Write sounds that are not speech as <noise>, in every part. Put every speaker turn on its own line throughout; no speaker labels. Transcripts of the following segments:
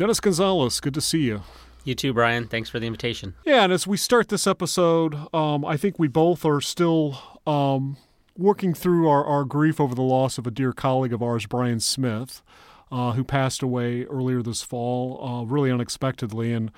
Dennis Gonzalez, good to see you.
You too, Brian. Thanks for the invitation.
Yeah, and as we start this episode, um, I think we both are still um, working through our, our grief over the loss of a dear colleague of ours, Brian Smith, uh, who passed away earlier this fall, uh, really unexpectedly. And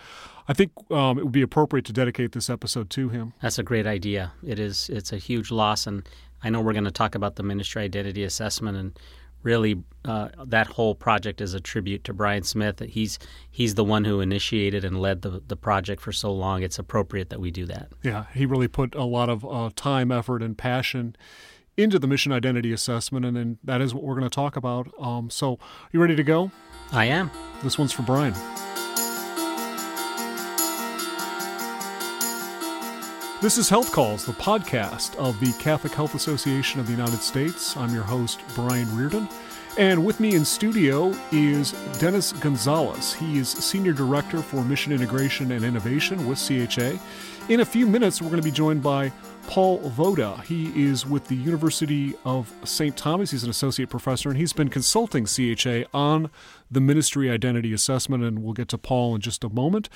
I think um, it would be appropriate to dedicate this episode to him.
That's a great idea. It is. It's a huge loss, and I know we're going to talk about the ministry identity assessment and really uh, that whole project is a tribute to Brian Smith. He's he's the one who initiated and led the the project for so long. It's appropriate that we do that.
Yeah, he really put a lot of uh, time, effort, and passion into the mission identity assessment, and, and that is what we're going to talk about. Um, so, you ready to go?
I am.
This one's for Brian. This is Health Calls, the podcast of the Catholic Health Association of the United States. I'm your host, Brian Reardon. And with me in studio is Dennis Gonzalez. He is Senior Director for Mission Integration and Innovation with CHA. In a few minutes, we're going to be joined by Paul Vojta. He is with the University of St. Thomas. He's an associate professor, and he's been consulting CHA on the ministry identity assessment, and we'll get to Paul in just a moment.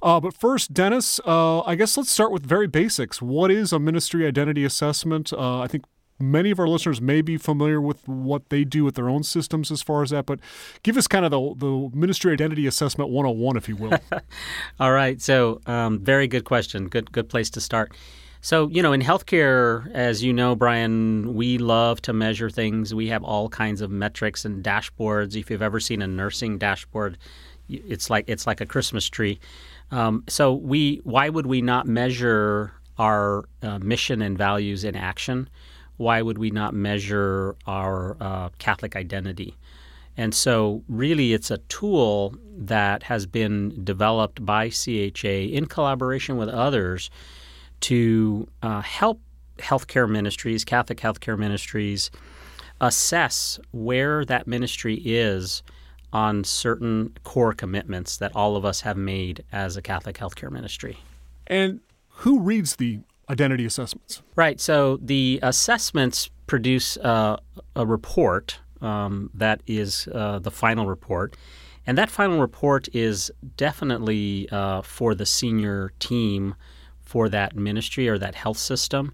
Uh, but first, Dennis, uh, I guess let's start with very basics. What is a ministry identity assessment? Uh, I think many of our listeners may be familiar with what they do with their own systems as far as that, but give us kind of the, the Ministry Identity Assessment 101, if you will. <laughs>
All right. So, um, very good question. Good, good place to start. So, you know, in healthcare, as you know, Brian, we love to measure things. We have all kinds of metrics and dashboards. If you've ever seen a nursing dashboard, it's like it's like a Christmas tree. Um, so, we why would we not measure our uh, mission and values in action? Why would we not measure our uh, Catholic identity? And so, really, it's a tool that has been developed by CHA in collaboration with others to uh, help healthcare ministries, Catholic healthcare ministries, assess where that ministry is on certain core commitments that all of us have made as a Catholic healthcare ministry.
And who reads the identity assessments.
Right. So the assessments produce uh, a report um, that is uh, the final report. And that final report is definitely uh, for the senior team for that ministry or that health system.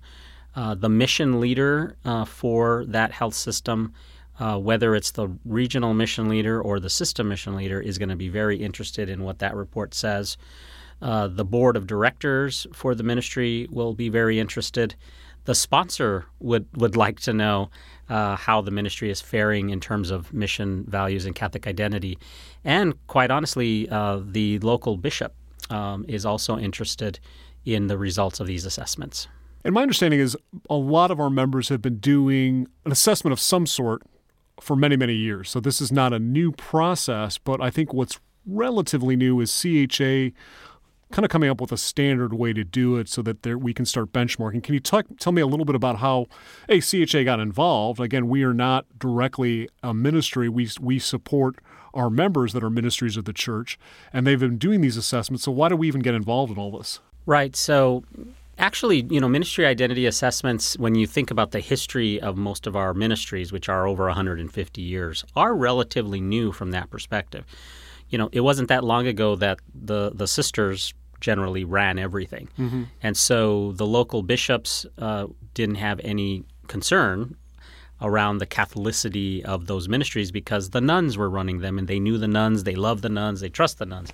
Uh, the mission leader uh, for that health system, uh, whether it's the regional mission leader or the system mission leader, is going to be very interested in what that report says. Uh, the board of directors for the ministry will be very interested. The sponsor would, would like to know uh, how the ministry is faring in terms of mission, values, and Catholic identity. And quite honestly, uh, the local bishop um, is also interested in the results of these assessments.
And my understanding is a lot of our members have been doing an assessment of some sort for many, many years. So this is not a new process, but I think what's relatively new is CHA kind of coming up with a standard way to do it so that there, we can start benchmarking. Can you talk, tell me a little bit about how ACHA got involved? Again, we are not directly a ministry. We, we support our members that are ministries of the church, and they've been doing these assessments. So why do we even get involved in all this?
Right. So actually, you know, ministry identity assessments, when you think about the history of most of our ministries, which are over 150 years, are relatively new from that perspective. You know, it wasn't that long ago that the, the sisters generally ran everything. Mm-hmm. And so the local bishops uh, didn't have any concern around the Catholicity of those ministries because the nuns were running them and they knew the nuns, they loved the nuns, they trust the nuns.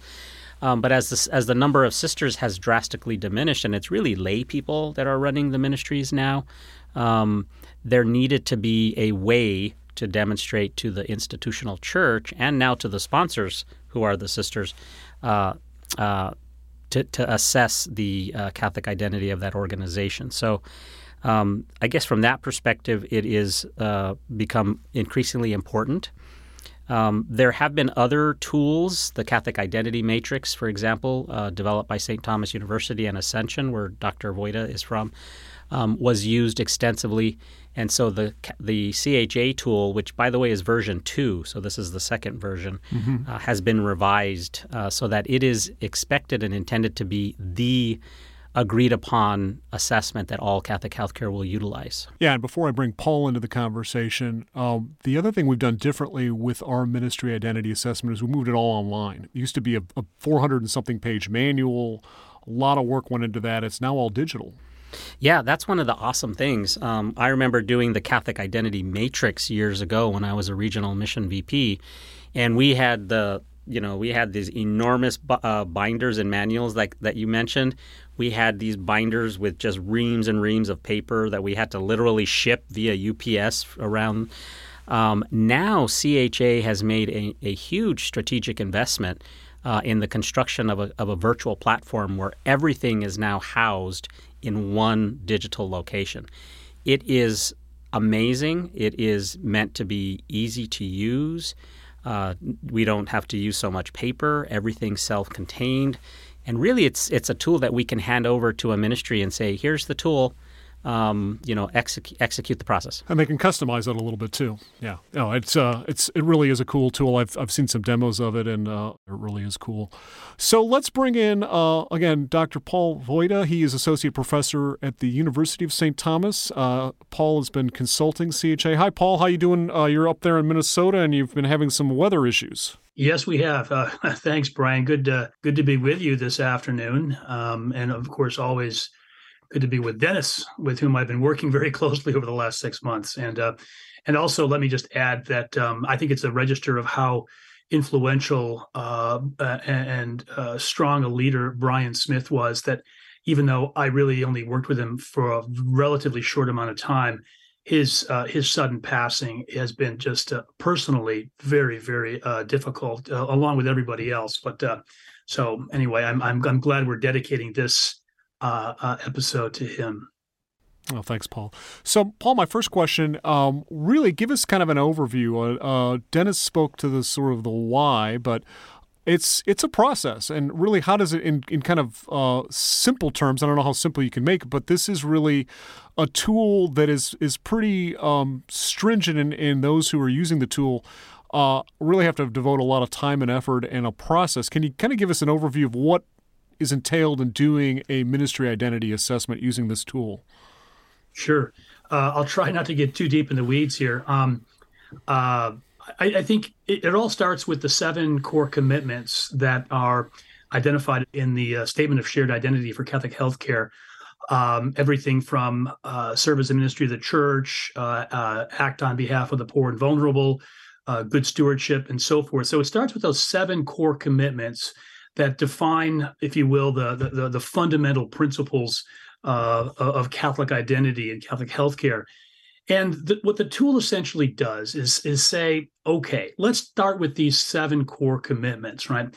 Um, but as this, as the number of sisters has drastically diminished, and it's really lay people that are running the ministries now, um, there needed to be a way to demonstrate to the institutional church and now to the sponsors who are the sisters uh, uh, to, to assess the uh, Catholic identity of that organization. So, um, I guess from that perspective, it is uh, become increasingly important. Um, there have been other tools, the Catholic Identity Matrix, for example, uh, developed by St. Thomas University and Ascension, where Dr. Vojta is from, um, was used extensively and so the the CHA tool, which by the way is version two, so this is the second version, mm-hmm. uh, has been revised uh, so that it is expected and intended to be the agreed upon assessment that all Catholic healthcare will utilize.
Yeah, and before I bring Paul into the conversation, um, the other thing we've done differently with our ministry identity assessment is we moved it all online. It used to be a, a 400 and something page manual. A lot of work went into that. It's now all digital.
Yeah, that's one of the awesome things. Um, I remember doing the Catholic Identity Matrix years ago when I was a regional mission VP, and we had the you know we had these enormous uh, binders and manuals like that you mentioned we had these binders with just reams and reams of paper that we had to literally ship via UPS around. Um, now, CHA has made a, a huge strategic investment uh, in the construction of a, of a virtual platform where everything is now housed in one digital location. It is amazing. It is meant to be easy to use. Uh, we don't have to use so much paper. Everything's self-contained. And really, it's it's a tool that we can hand over to a ministry and say, "Here's the tool um, you know, execute execute the process.
And they can customize it a little bit too. Yeah, no, it's uh, it's it really is a cool tool. I've I've seen some demos of it, and uh, it really is cool. So let's bring in uh, again Dr. Paul Vojta. He is associate professor at the University of St. Thomas. Uh, Paul has been consulting CHA. Hi, Paul. How you doing? Uh, you're up there in Minnesota, and you've been having some weather issues.
Yes, we have. Uh, <laughs> thanks, Brian. Good to good to be with you this afternoon, um, and of course, always good to be with Dennis, with whom I've been working very <laughs> closely over the last six months. And uh, and also, let me just add that um, I think it's a register of how influential uh, and uh, strong a leader Brian Smith was. That even though I really only worked with him for a relatively short amount of time, his uh, his sudden passing has been just uh, personally very very uh, difficult, along with everybody else. But so anyway, I'm, I'm I'm glad we're dedicating this uh, uh, episode to him.
Oh, thanks, Paul. So, Paul, my first question, um, really give us kind of an overview. Uh, uh, Dennis spoke to the sort of the why, but it's it's a process, and really, how does it, in, in kind of uh, simple terms? I don't know how simple you can make, but this is really a tool that is is pretty um, stringent, in, in those who are using the tool. Uh, really have to devote a lot of time and effort and a process. Can you kind of give us an overview of what is entailed in doing a ministry identity assessment using this tool?
Sure. Uh, I'll try not to get too deep in the weeds here. Um, uh, I, I, think it, it, all starts with the seven core commitments that are identified in the uh, Statement of Shared Identity for Catholic Healthcare. Um, everything from uh, serve as a ministry of the church, uh, uh, act on behalf of the poor and vulnerable, good stewardship, and so forth. So it starts with those seven core commitments that define, if you will, the the, the fundamental principles uh, of Catholic identity and Catholic healthcare. And the, what the tool essentially does is is say, okay, let's start with these seven core commitments, right?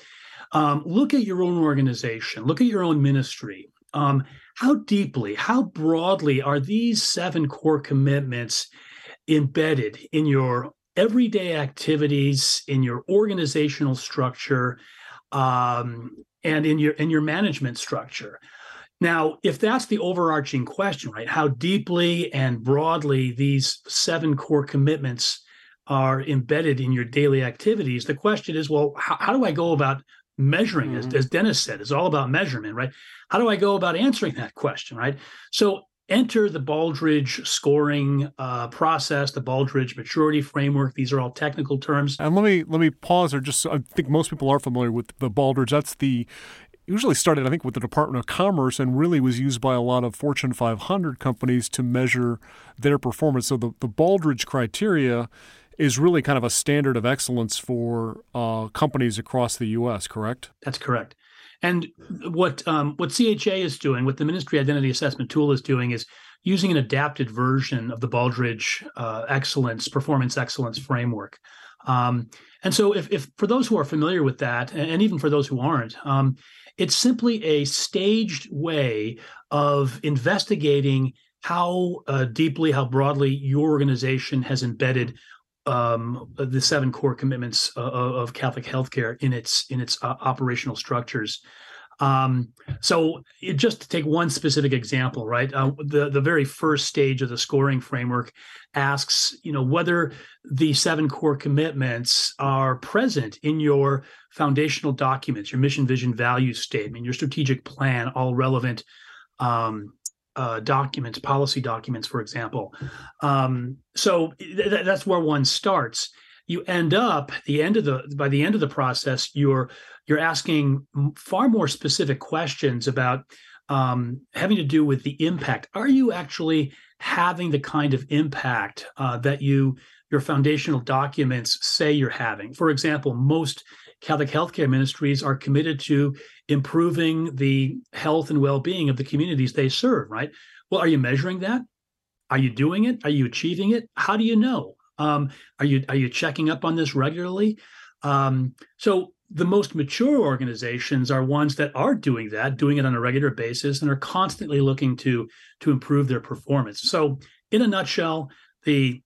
Um, look at your own organization, look at your own ministry. Um, how deeply, how broadly are these seven core commitments embedded in your everyday activities, in your organizational structure, um, and in your in your management structure. Now, if that's the overarching question, right, how deeply and broadly these seven core commitments are embedded in your daily activities, the question is, well, how, how do I go about measuring? Mm-hmm. As, as Dennis said, it's all about measurement, right? How do I go about answering that question, right? So enter the Baldrige scoring uh, process, the Baldrige maturity framework. These are all technical terms.
And let me let me pause there. Just I think most people are familiar with the Baldrige. That's the usually started I think with the Department of Commerce and really was used by a lot of Fortune 500 companies to measure their performance. So the the Baldrige criteria is really kind of a standard of excellence for uh, companies across the U.S. Correct?
That's correct. And what um, what CHA is doing, what the Ministry Identity Assessment Tool is doing, is using an adapted version of the Baldrige uh, Excellence Performance Excellence Framework. Um, and so, if, if for those who are familiar with that, and even for those who aren't, um, it's simply a staged way of investigating how uh, deeply, how broadly your organization has embedded um, the seven core commitments uh, of Catholic healthcare in its in its uh, operational structures. Um, so, it, just to take one specific example, right? Uh, the the very first stage of the scoring framework asks, you know, whether the seven core commitments are present in your foundational documents, your mission, vision, value statement, your strategic plan, all relevant um, uh, documents, policy documents, for example. Um, so th- that's where one starts. You end up the end of the by the end of the process, you're you're asking far more specific questions about um, having to do with the impact. Are you actually having the kind of impact uh, that you your foundational documents say you're having? For example, most Catholic healthcare ministries are committed to improving the health and well-being of the communities they serve. Right? Well, are you measuring that? Are you doing it? Are you achieving it? How do you know? Um, are you are you checking up on this regularly? Um, so the most mature organizations are ones that are doing that, doing it on a regular basis, and are constantly looking to to improve their performance. So, in a nutshell, the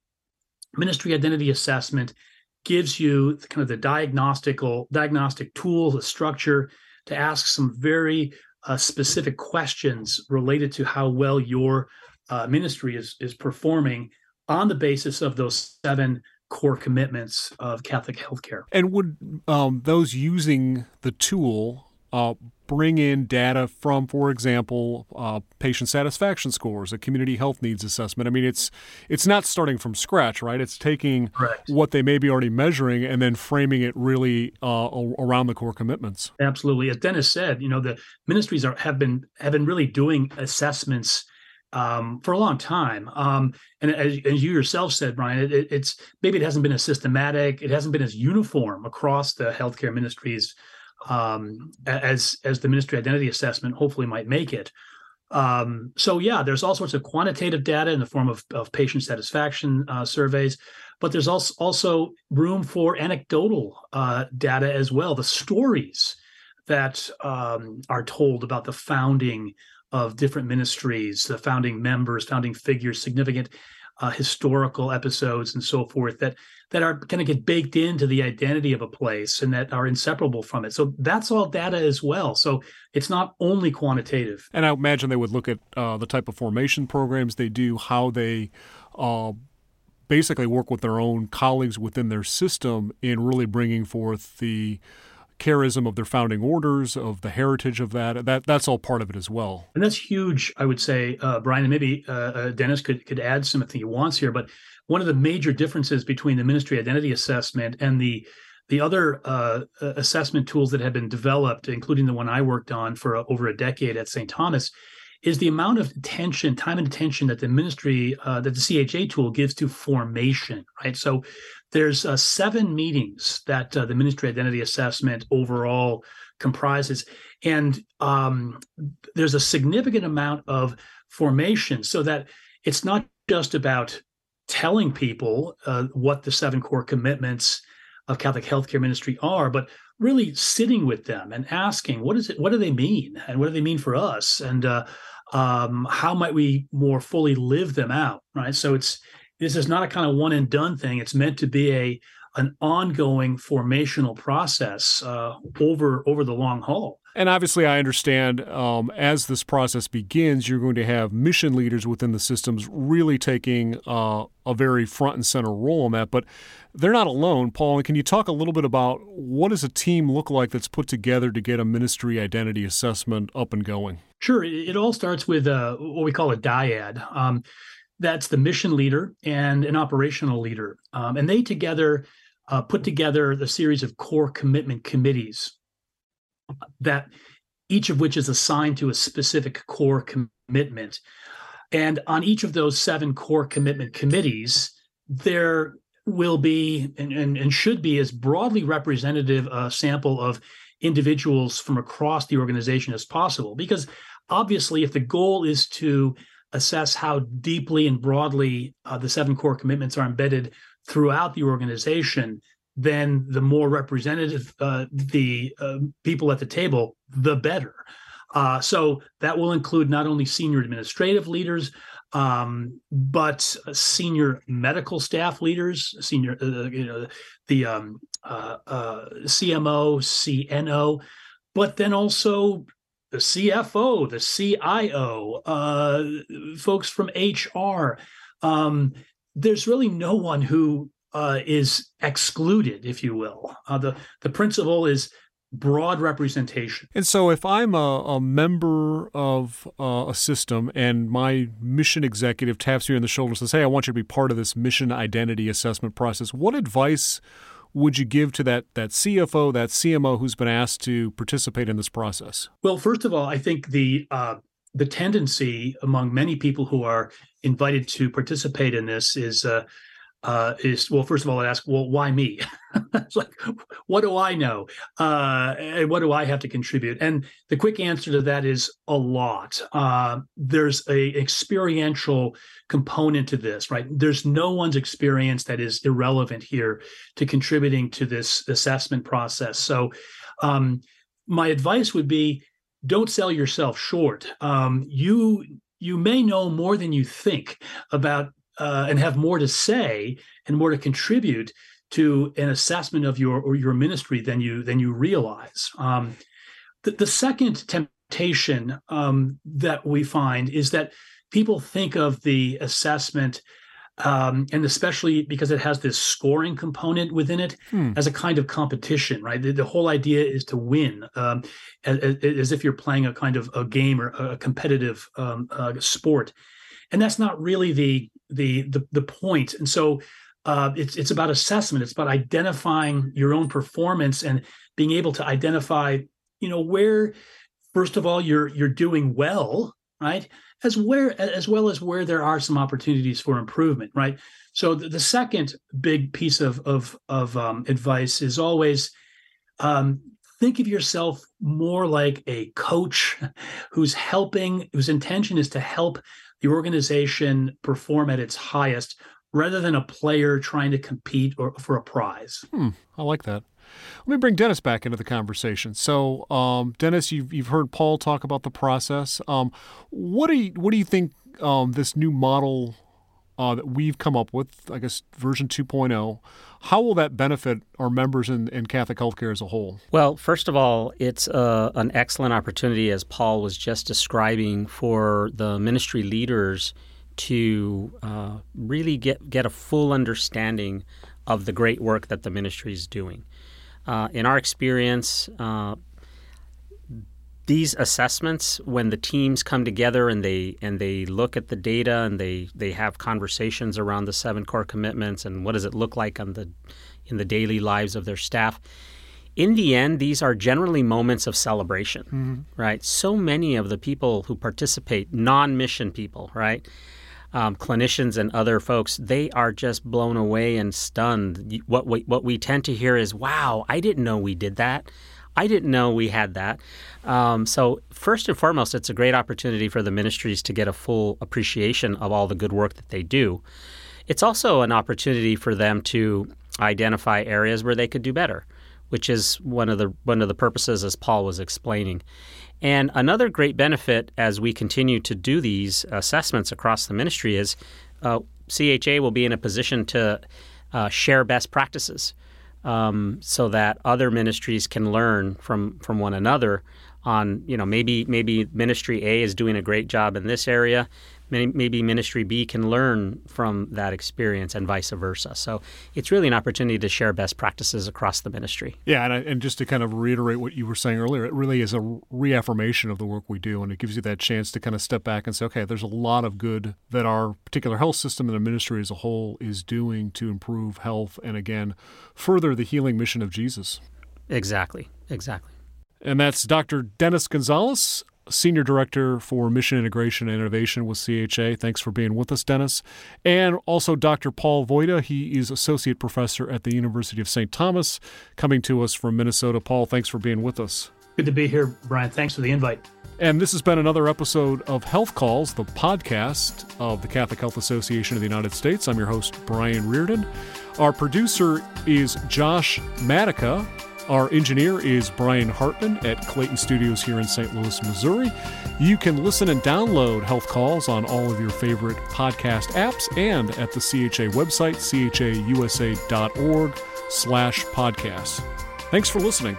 ministry identity assessment gives you kind of the diagnostical diagnostic tool, the structure to ask some very uh, specific questions related to how well your uh, ministry is is performing on the basis of those seven core commitments of Catholic healthcare.
And would um, those using the tool uh, bring in data from, for example, uh, patient satisfaction scores, a community health needs assessment? I mean, it's it's not starting from scratch, right? It's taking
Correct.
what they may be already measuring and then framing it really uh, around the core commitments.
Absolutely, as Dennis said, you know, the ministries are have been have been really doing assessments um, for a long time. Um, and as, as, you yourself said, Brian, it, it, it's maybe it hasn't been as systematic, it hasn't been as uniform across the healthcare ministries um, as as the ministry identity assessment hopefully might make it. Um, so yeah, there's all sorts of quantitative data in the form of, of patient satisfaction uh, surveys, but there's also also room for anecdotal uh, data as well. The stories that um, are told about the founding of different ministries, the founding members, founding figures, significant uh, historical episodes, and so forth that that are going to get baked into the identity of a place and that are inseparable from it. So that's all data as well. So it's not only quantitative.
And I imagine they would look at uh, the type of formation programs they do, how they. Uh, basically work with their own colleagues within their system in really bringing forth the charism of their founding orders, of the heritage of that. That that's all part of it as well.
And that's huge, I would say, uh, Brian. And maybe uh, uh, Dennis could could add something he wants here. But one of the major differences between the ministry identity assessment and the the other uh, assessment tools that have been developed, including the one I worked on for uh, over a decade at St. Thomas, is the amount of attention, time and attention that the ministry, uh, that the CHA tool gives to formation, right? So there's uh, seven meetings that uh, the ministry identity assessment overall comprises, and um, there's a significant amount of formation so that it's not just about telling people uh, what the seven core commitments of Catholic healthcare ministry are, but really sitting with them and asking, what is it? What do they mean, and what do they mean for us, and uh, um, how might we more fully live them out? Right. So it's this is not a kind of one and done thing. It's meant to be a an ongoing formational process uh, over over the long haul.
And obviously, I understand um, as this process begins, you're going to have mission leaders within the systems really taking uh, a very front and center role in that. But they're not alone. Paul, and can you talk a little bit about what does a team look like that's put together to get a ministry identity assessment up and going?
Sure. It all starts with uh, what we call a dyad. Um, that's the mission leader and an operational leader. Um, and they together uh, put together a series of core commitment committees that each of which is assigned to a specific core commitment. And on each of those seven core commitment committees, there will be and, and, and should be as broadly representative a sample of individuals from across the organization as possible. Because obviously, if the goal is to assess how deeply and broadly uh, the seven core commitments are embedded throughout the organization, then the more representative uh, the uh, people at the table, the better. Uh, so that will include not only senior administrative leaders, um, but senior medical staff leaders, senior, uh, you know, the um, uh, CMO, CNO, but then also the CFO, the CIO, uh, folks from HR. Um, there's really no one who uh, is excluded, if you will. Uh, the the principle is broad representation.
And so, if I'm a, a member of uh, a system and my mission executive taps me on the shoulder and says, Hey, I want you to be part of this mission identity assessment process, what advice would you give to that, that CFO, that CMO who's been asked to participate in this process?
Well, first of all, I think the uh, the tendency among many people who are invited to participate in this is uh, uh, is well, first of all, I ask, well, why me? <laughs> it's like, what do I know? Uh, and what do I have to contribute? And the quick answer to that is a lot. Uh, there's a experiential component to this, right? There's no one's experience that is irrelevant here to contributing to this assessment process. So, um, my advice would be, don't sell yourself short. Um, you you may know more than you think about uh, and have more to say and more to contribute to an assessment of your or your ministry than you than you realize. Um, the, the, second temptation um, that we find is that people think of the assessment um, and especially because it has this scoring component within it hmm. as a kind of competition, right? The, the whole idea is to win, um, as, as, if you're playing a kind of a game or a competitive um, uh, sport, and that's not really the the the, the point. And so uh, it's it's about assessment. It's about identifying your own performance and being able to identify, you know, where first of all you're you're doing well, right? As where as well as where there are some opportunities for improvement, right? So the, the second big piece of of of um, advice is always um, think of yourself more like a coach who's helping, whose intention is to help the organization perform at its highest rather than a player trying to compete or for a prize.
Hmm, I like that. Let me bring Dennis back into the conversation. So, um, Dennis, you've, you've heard Paul talk about the process. Um, what do you what do you think um, this new model uh, that we've come up with, I guess version 2.0, how will that benefit our members in, in Catholic healthcare as a whole?
Well, first of all, it's uh, an excellent opportunity, as Paul was just describing, for the ministry leaders to uh, really get, get a full understanding of the great work that the ministry is doing. Uh, in our experience, uh, these assessments when the teams come together and they and they look at the data and they they have conversations around the seven core commitments and what does it look like on the in the daily lives of their staff in the end these are generally moments of celebration mm-hmm. right so many of the people who participate non-mission people right um, clinicians and other folks, they are just blown away and stunned. What we, what we tend to hear is, "Wow, I didn't know we did that. I didn't know we had that." Um, so, first and foremost, it's a great opportunity for the ministries to get a full appreciation of all the good work that they do. It's also an opportunity for them to identify areas where they could do better, which is one of the one of the purposes, as Paul was explaining. And another great benefit as we continue to do these assessments across the ministry is uh, CHA will be in a position to uh, share best practices. Um, so that other ministries can learn from from one another on you know maybe maybe ministry A is doing a great job in this area maybe ministry B can learn from that experience and vice versa. So it's really an opportunity to share best practices across the ministry.
Yeah, and, I, and just to kind of reiterate what you were saying earlier, it really is a reaffirmation of the work we do, and it gives you that chance to kind of step back and say, okay, there's a lot of good that our particular health system and the ministry as a whole is doing to improve health and again further the healing mission of Jesus.
Exactly. Exactly.
And that's Dr. Dennis Gonzalez, Senior Director for Mission Integration and Innovation with CHA. Thanks for being with us, Dennis. And also Dr. Paul Vojta. He is Associate Professor at the University of St. Thomas, coming to us from Minnesota. Paul, thanks for being with us.
Good to be here, Brian. Thanks for the invite.
And this has been another episode of Health Calls, the podcast of the Catholic Health Association of the United States. I'm your host, Brian Reardon. Our producer is Josh Matica. Our engineer is Brian Hartman at Clayton Studios here in St. Louis, Missouri. You can listen and download Health Calls on all of your favorite podcast apps and at the CHA website, chausa.org slash podcasts. Thanks for listening.